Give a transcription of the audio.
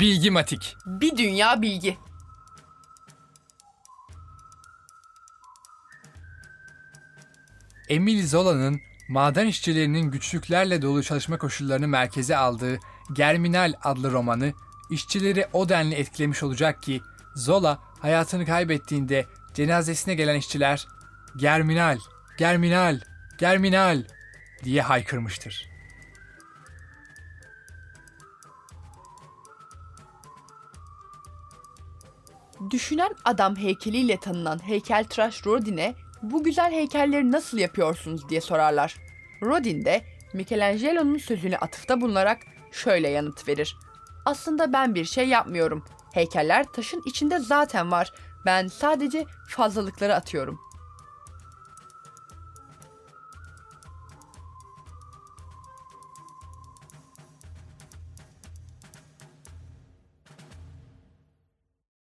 Bilgimatik. Bir dünya bilgi. Emile Zola'nın maden işçilerinin güçlüklerle dolu çalışma koşullarını merkeze aldığı Germinal adlı romanı işçileri o denli etkilemiş olacak ki Zola hayatını kaybettiğinde cenazesine gelen işçiler Germinal, Germinal, Germinal diye haykırmıştır. Düşünen adam heykeliyle tanınan heykeltıraş Rodin'e bu güzel heykelleri nasıl yapıyorsunuz diye sorarlar. Rodin de Michelangelo'nun sözüne atıfta bulunarak şöyle yanıt verir. Aslında ben bir şey yapmıyorum. Heykeller taşın içinde zaten var. Ben sadece fazlalıkları atıyorum.